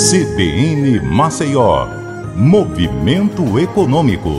CBN Maceió, Movimento Econômico.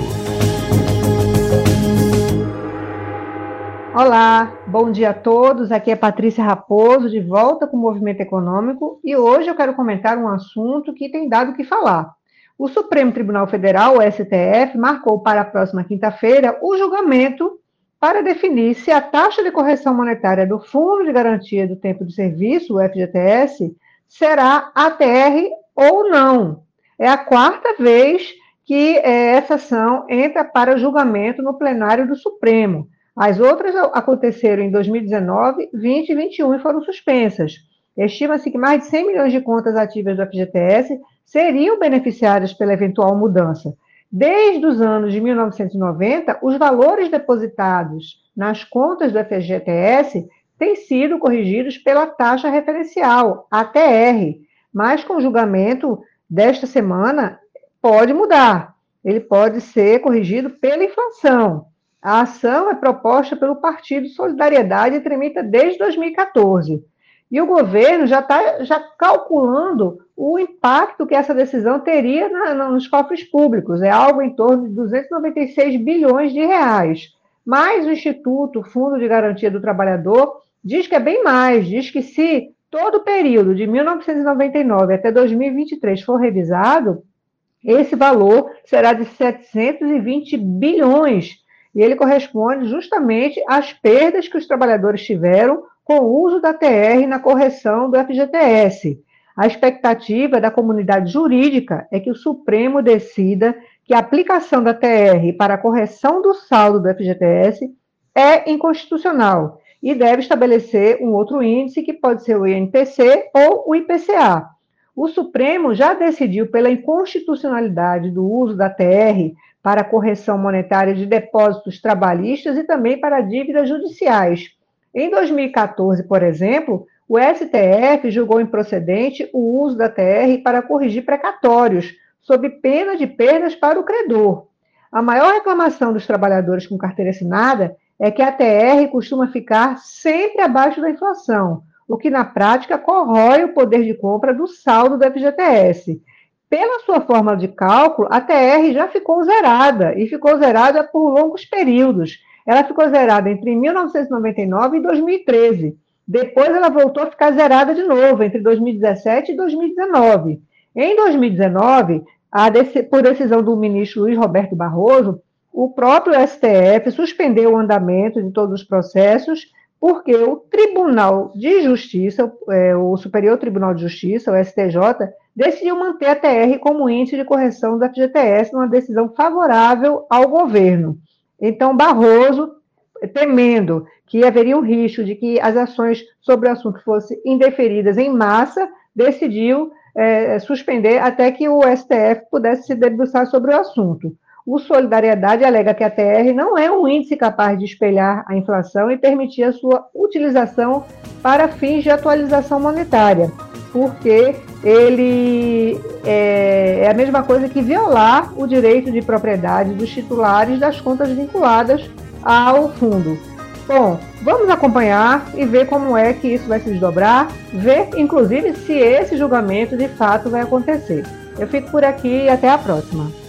Olá, bom dia a todos. Aqui é Patrícia Raposo, de volta com o Movimento Econômico, e hoje eu quero comentar um assunto que tem dado o que falar. O Supremo Tribunal Federal, o STF, marcou para a próxima quinta-feira o julgamento para definir se a taxa de correção monetária do Fundo de Garantia do Tempo de Serviço, o FGTS, será ATR ou não. É a quarta vez que é, essa ação entra para julgamento no plenário do Supremo. As outras aconteceram em 2019, 20 e 21 e foram suspensas. Estima-se que mais de 100 milhões de contas ativas do FGTS seriam beneficiadas pela eventual mudança. Desde os anos de 1990, os valores depositados nas contas do FGTS têm sido corrigidos pela taxa referencial, ATR, mas com o julgamento desta semana pode mudar. Ele pode ser corrigido pela inflação. A ação é proposta pelo Partido Solidariedade e tramita desde 2014. E o governo já está já calculando o impacto que essa decisão teria na, nos cofres públicos. É algo em torno de 296 bilhões de reais. Mas o Instituto Fundo de Garantia do Trabalhador diz que é bem mais, diz que se todo o período de 1999 até 2023 for revisado, esse valor será de 720 bilhões, e ele corresponde justamente às perdas que os trabalhadores tiveram com o uso da TR na correção do FGTS. A expectativa da comunidade jurídica é que o Supremo decida que a aplicação da TR para a correção do saldo do FGTS é inconstitucional e deve estabelecer um outro índice que pode ser o INPC ou o IPCA. O Supremo já decidiu pela inconstitucionalidade do uso da TR para correção monetária de depósitos trabalhistas e também para dívidas judiciais. Em 2014, por exemplo, o STF julgou improcedente o uso da TR para corrigir precatórios, sob pena de perdas para o credor. A maior reclamação dos trabalhadores com carteira assinada é que a TR costuma ficar sempre abaixo da inflação, o que na prática corrói o poder de compra do saldo do FGTS. Pela sua forma de cálculo, a TR já ficou zerada e ficou zerada por longos períodos. Ela ficou zerada entre 1999 e 2013. Depois ela voltou a ficar zerada de novo entre 2017 e 2019. Em 2019, por decisão do ministro Luiz Roberto Barroso, o próprio STF suspendeu o andamento de todos os processos porque o Tribunal de Justiça, é, o Superior Tribunal de Justiça, o STJ, decidiu manter a TR como índice de correção da FGTS numa decisão favorável ao governo. Então, Barroso, temendo que haveria um risco de que as ações sobre o assunto fossem indeferidas em massa, decidiu é, suspender até que o STF pudesse se debruçar sobre o assunto. O Solidariedade alega que a TR não é um índice capaz de espelhar a inflação e permitir a sua utilização para fins de atualização monetária, porque ele é, é a mesma coisa que violar o direito de propriedade dos titulares das contas vinculadas ao fundo. Bom, vamos acompanhar e ver como é que isso vai se desdobrar, ver inclusive se esse julgamento de fato vai acontecer. Eu fico por aqui e até a próxima.